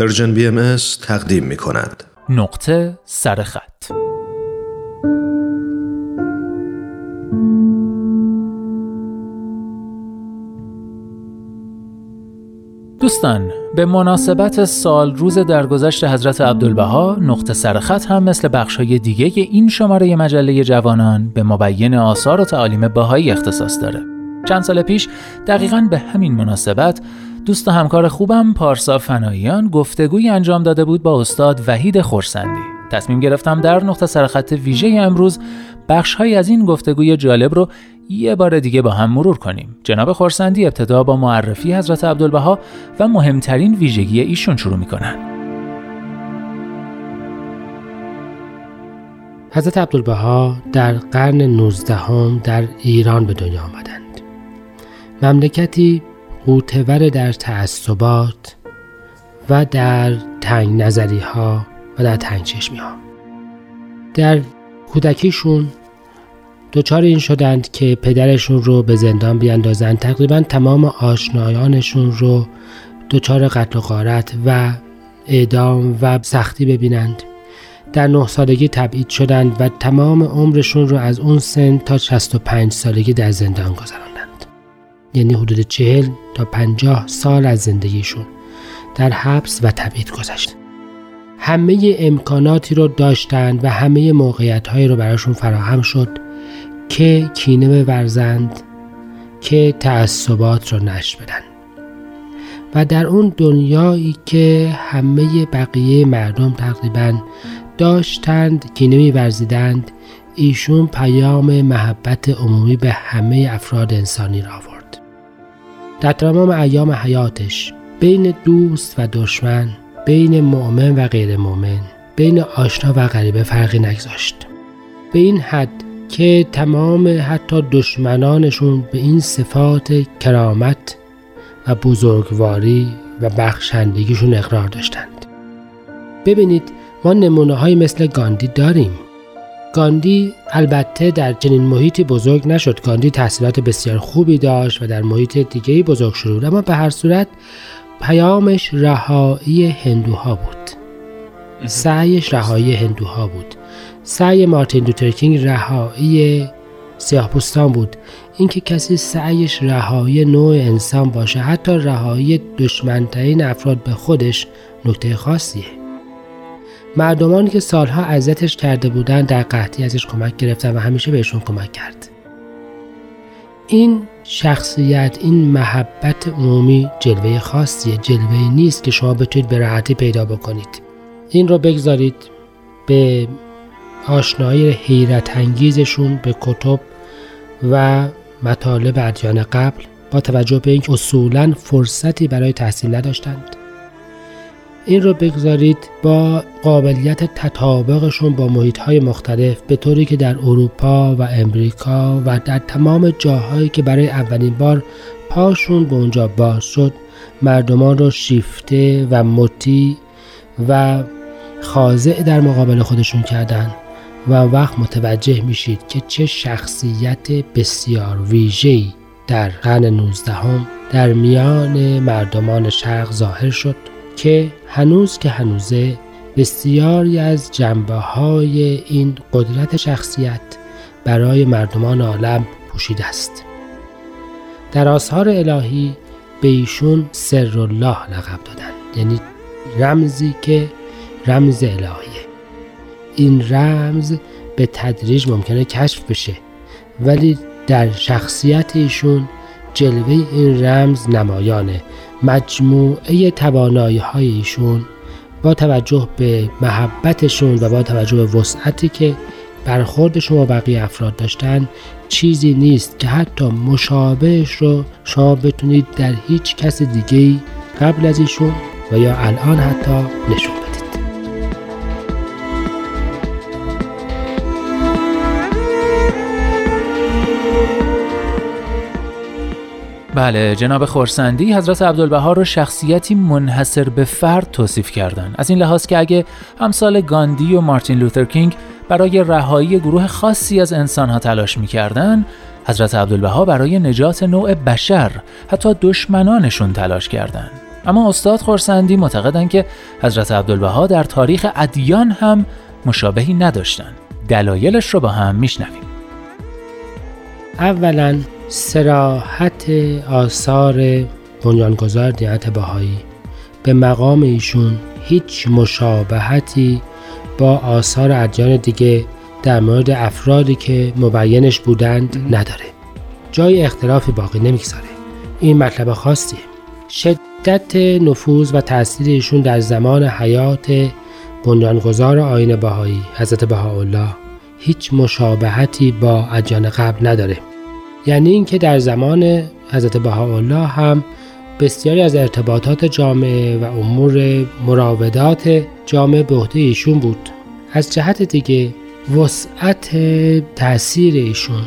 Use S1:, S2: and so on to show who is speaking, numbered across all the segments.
S1: پرژن بی ام تقدیم می کند.
S2: نقطه سرخط دوستان به مناسبت سال روز درگذشت حضرت عبدالبها نقطه سرخط هم مثل بخشهای دیگه این شماره مجله جوانان به مبین آثار و تعالیم بهایی اختصاص داره چند سال پیش دقیقا به همین مناسبت دوست و همکار خوبم پارسا فناییان گفتگوی انجام داده بود با استاد وحید خورسندی تصمیم گرفتم در نقطه سرخط ویژه امروز بخش از این گفتگوی جالب رو یه بار دیگه با هم مرور کنیم. جناب خورسندی ابتدا با معرفی حضرت عبدالبها و مهمترین ویژگی ایشون شروع می‌کنن.
S3: حضرت عبدالبها در قرن 19 هم در ایران به دنیا آمدند. مملکتی قوتور در تعصبات و در تنگ نظری ها و در تنگ چشمی ها. در کودکیشون دچار این شدند که پدرشون رو به زندان بیاندازند. تقریبا تمام آشنایانشون رو دچار قتل و غارت و اعدام و سختی ببینند. در نه سالگی تبعید شدند و تمام عمرشون رو از اون سن تا 65 سالگی در زندان گذراندند یعنی حدود 40 تا 50 سال از زندگیشون در حبس و تبعید گذشت. همه امکاناتی رو داشتند و همه موقعیت هایی رو براشون فراهم شد که کینه بورزند که تعصبات را نش بدن. و در اون دنیایی که همه بقیه مردم تقریبا داشتند کینه میورزیدند ایشون پیام محبت عمومی به همه افراد انسانی را آورد. در تمام ایام حیاتش بین دوست و دشمن بین مؤمن و غیر مؤمن بین آشنا و غریبه فرقی نگذاشت. به این حد که تمام حتی دشمنانشون به این صفات کرامت و بزرگواری و بخشندگیشون اقرار داشتند. ببینید ما نمونه های مثل گاندی داریم. گاندی البته در چنین محیطی بزرگ نشد. گاندی تحصیلات بسیار خوبی داشت و در محیط دیگه بزرگ شد اما به هر صورت پیامش رهایی هندوها بود. سعیش رهایی هندوها بود. سعی مارتین لوترکینگ رهایی سیاهپوستان بود. اینکه کسی سعیش رهایی نوع انسان باشه حتی رهایی دشمنترین افراد به خودش نکته خاصیه. مردمان که سالها اذیتش کرده بودند در قحطی ازش کمک گرفتن و همیشه بهشون کمک کرد. این شخصیت این محبت عمومی جلوه خاصیه جلوه نیست که شما بتونید به راحتی پیدا بکنید. این رو بگذارید به آشنایی حیرت انگیزشون به کتب و مطالب ادیان قبل با توجه به اینکه اصولا فرصتی برای تحصیل نداشتند. این رو بگذارید با قابلیت تطابقشون با محیط های مختلف به طوری که در اروپا و امریکا و در تمام جاهایی که برای اولین بار پاشون به اونجا باز شد مردمان رو شیفته و مطیع و خاضع در مقابل خودشون کردند و وقت متوجه میشید که چه شخصیت بسیار ویژه‌ای در قرن 19 هم در میان مردمان شرق ظاهر شد. که هنوز که هنوزه بسیاری از جنبه های این قدرت شخصیت برای مردمان عالم پوشیده است. در آثار الهی به ایشون سر الله لقب دادن یعنی رمزی که رمز الهیه. این رمز به تدریج ممکنه کشف بشه ولی در شخصیت ایشون جلوه این رمز نمایانه. مجموعه توانایی های ایشون با توجه به محبتشون و با توجه به وسعتی که برخوردشون با بقیه افراد داشتن چیزی نیست که حتی مشابهش رو شما بتونید در هیچ کس دیگه قبل از ایشون و یا الان حتی نشون
S2: بله جناب خورسندی حضرت عبدالبها رو شخصیتی منحصر به فرد توصیف کردن از این لحاظ که اگه همسال گاندی و مارتین لوتر کینگ برای رهایی گروه خاصی از انسانها تلاش می‌کردن حضرت عبدالبها برای نجات نوع بشر حتی دشمنانشون تلاش کردند اما استاد خورسندی معتقدند که حضرت عبدالبها در تاریخ ادیان هم مشابهی نداشتند. دلایلش رو با هم میشنویم.
S3: اولا سراحت آثار بنیانگذار دیانت بهایی. به مقام ایشون هیچ مشابهتی با آثار ادیان دیگه در مورد افرادی که مبینش بودند نداره. جای اختلافی باقی نمی‌گذاره. این مطلب خاصیه شدت نفوذ و تاثیر ایشون در زمان حیات بنیانگذار آین بهایی حضرت بهاءالله هیچ مشابهتی با ادیان قبل نداره. یعنی اینکه در زمان حضرت بهاءالله هم بسیاری از ارتباطات جامعه و امور مراودات جامعه به عهده ایشون بود. از جهت دیگه وسعت تاثیر ایشون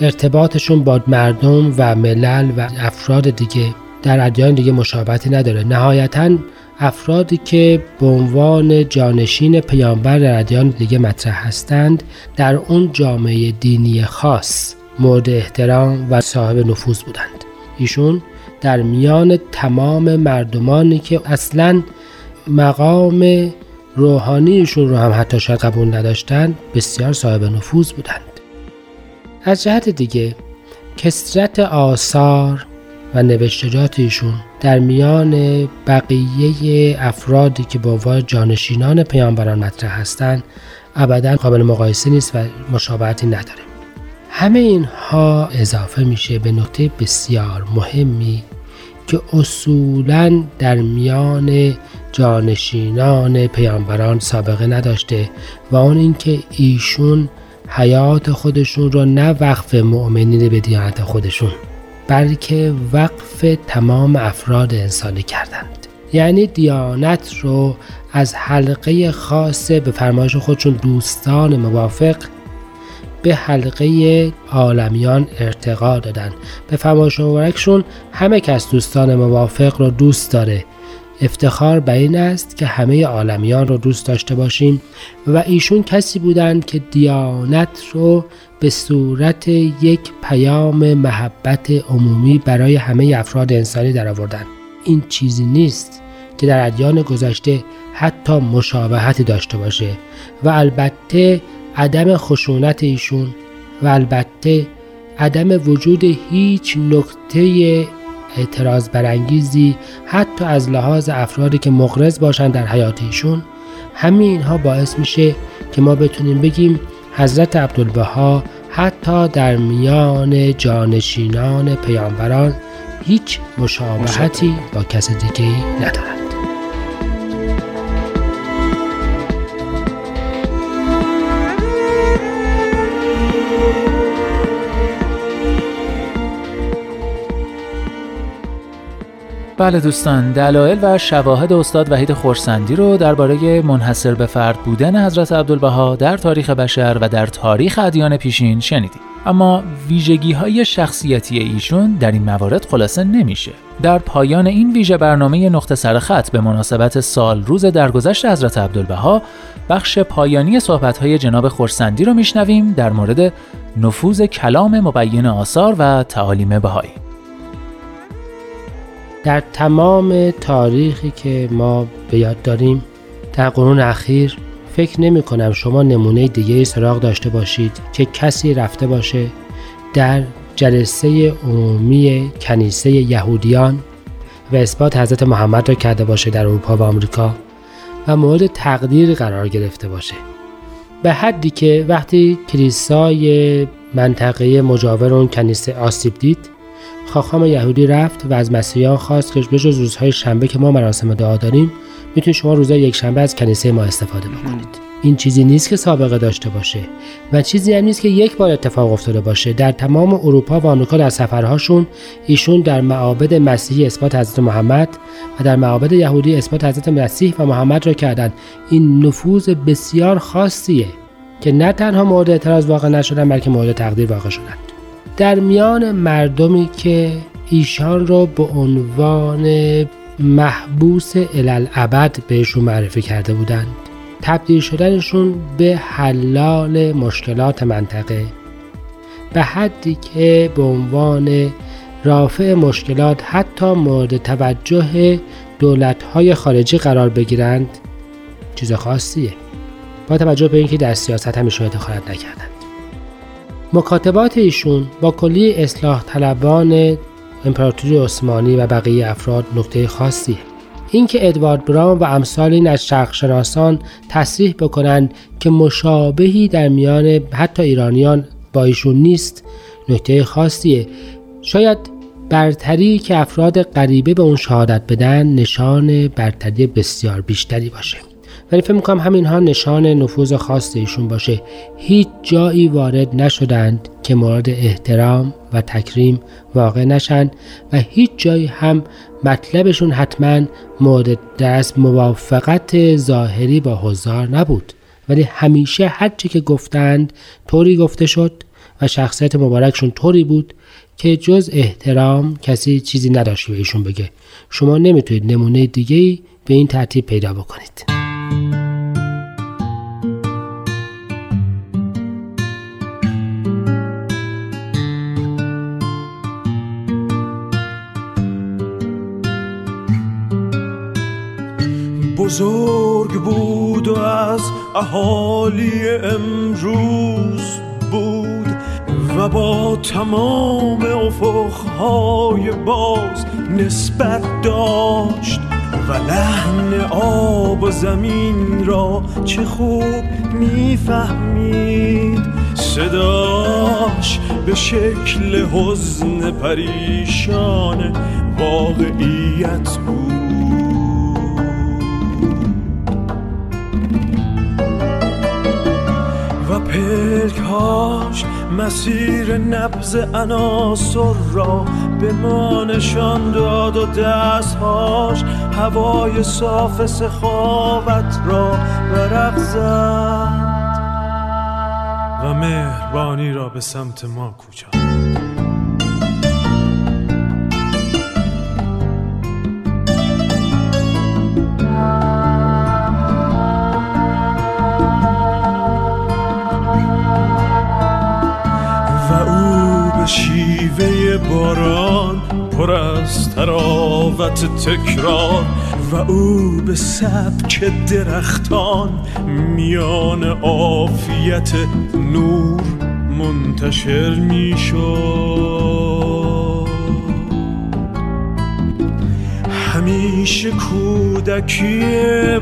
S3: ارتباطشون با مردم و ملل و افراد دیگه در ادیان دیگه مشابهتی نداره. نهایتا افرادی که به عنوان جانشین پیامبر در ادیان دیگه مطرح هستند در اون جامعه دینی خاص مورد احترام و صاحب نفوذ بودند. ایشون در میان تمام مردمانی که اصلا مقام روحانیشون رو هم حتی شاید قبول نداشتند بسیار صاحب نفوذ بودند. از جهت دیگه کسرت آثار و نوشتجات ایشون در میان بقیه افرادی که با عنوان جانشینان پیامبران مطرح هستند ابدا قابل مقایسه نیست و مشابهتی نداره. همه اینها اضافه میشه به نکته بسیار مهمی که اصولا در میان جانشینان پیامبران سابقه نداشته و اون اینکه ایشون حیات خودشون رو نه وقف مؤمنین به دیانت خودشون بلکه وقف تمام افراد انسانی کردند. یعنی دیانت رو از حلقه خاصه به فرمایش خودشون دوستان موافق به حلقه عالمیان ارتقا دادن به فرمایش مبارکشون همه کس دوستان موافق رو دوست داره. افتخار به این است که همه عالمیان رو دوست داشته باشیم و ایشون کسی بودند که دیانت رو به صورت یک پیام محبت عمومی برای همه افراد انسانی درآوردن این چیزی نیست که در ادیان گذشته حتی مشابهتی داشته باشه و البته عدم خشونت ایشون و البته عدم وجود هیچ نکته اعتراض برانگیزی حتی از لحاظ افرادی که مغرض باشند در حیات ایشون همین اینها باعث میشه که ما بتونیم بگیم حضرت عبدالبها حتی در میان جانشینان پیامبران هیچ مشابهتی با کس دیگه ندارد
S2: بله دوستان دلایل و شواهد استاد وحید خورسندی رو درباره منحصر به فرد بودن حضرت عبدالبها در تاریخ بشر و در تاریخ ادیان پیشین شنیدید اما ویژگی های شخصیتی ایشون در این موارد خلاصه نمیشه. در پایان این ویژه برنامه نقطه سرخط به مناسبت سال روز درگذشت حضرت عبدالبها بخش پایانی صحبت های جناب خورسندی رو میشنویم در مورد نفوذ کلام مبین آثار و تعالیم بهایی.
S3: در تمام تاریخی که ما به یاد داریم در قرون اخیر فکر نمی کنم شما نمونه دیگه سراغ داشته باشید که کسی رفته باشه در جلسه عمومی کنیسه یهودیان و اثبات حضرت محمد را کرده باشه در اروپا و آمریکا و مورد تقدیر قرار گرفته باشه. به حدی که وقتی کلیسای منطقه مجاور اون کنیسه آسیب دید خاخام یهودی رفت و از مسیحیان خواست که بجز روزهای شنبه که ما مراسم دعا داریم می‌تونید شما روزهای یک شنبه از کنیسه ما استفاده بکنید. این چیزی نیست که سابقه داشته باشه و چیزی هم نیست که یک بار اتفاق افتاده باشه. در تمام اروپا و آمریکا در سفرهاشون ایشون در معابد مسیحی اثبات حضرت محمد و در معابد یهودی اثبات حضرت مسیح و محمد را کردند. این نفوذ بسیار خاصیه که نه تنها مورد اعتراض واقع نشدن بلکه مورد تقدیر واقع شدند در میان مردمی که ایشان را به عنوان محبوس الالعبد بهشون معرفی کرده بودند. تبدیل شدنشون به حلال مشکلات منطقه. به حدی که به عنوان رافع مشکلات حتی مورد توجه دولت‌های خارجی قرار بگیرند چیز خاصیه. با توجه به اینکه در سیاست همیشه دخالت نکردند مکاتبات ایشون با کلی اصلاح طلبان امپراتوری عثمانی و بقیه افراد نکته خاصیه. اینکه ادوارد براون و امثال این از شرقشناسان تصریح بکنند که مشابهی در میان حتی ایرانیان با ایشون نیست نکته خاصیه. شاید برتری که افراد غریبه به اون شهادت بدن نشان برتری بسیار بیشتری باشه. ولی فکر می‌کنم همینها نشان نفوذ خاص ایشون باشه. هیچ جایی وارد نشدند که مورد احترام و تکریم واقع نشند و هیچ جایی هم مطلبشون حتما مورد دست موافقت ظاهری با حضار نبود. ولی همیشه هرچی که گفتند طوری گفته شد و شخصیت مبارکشون طوری بود که جز احترام کسی چیزی نداشت به ایشون بگه. شما نمی‌تونید نمونه دیگه به این ترتیب پیدا بکنید.
S4: بزرگ بود و از اهالی امروز بود و با تمام افقهای باز نسبت داشت و لحن آب و زمین را چه خوب می‌فهمید. صداش به شکل حزن پریشان واقعیت بود. پلکاش مسیر نبز عناصر را به ما نشان داد و دستهاش هوای صاف سخاوت را ورق زد و مهربانی را به سمت ما کوچاند. باران پر از تراوت تکرار و او به سبک درختان میان عافیت نور منتشر می همیشه کودکی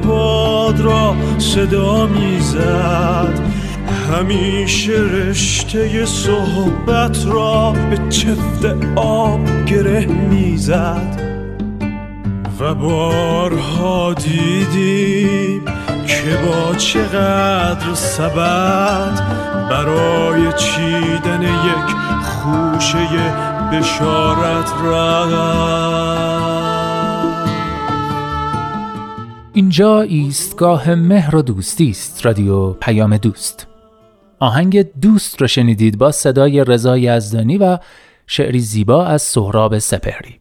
S4: باد را صدا می‌زد. همیشه رشته صحبت را به چفت آب گره می‌زد. و بارها دیدیم که با چقدر سبد برای چیدن یک خوشه بشارت رفت
S2: اینجا ایستگاه مهر و دوستی است رادیو پیام دوست. آهنگ دوست را شنیدید با صدای رضا یزدانی و شعری زیبا از سهراب سپهری.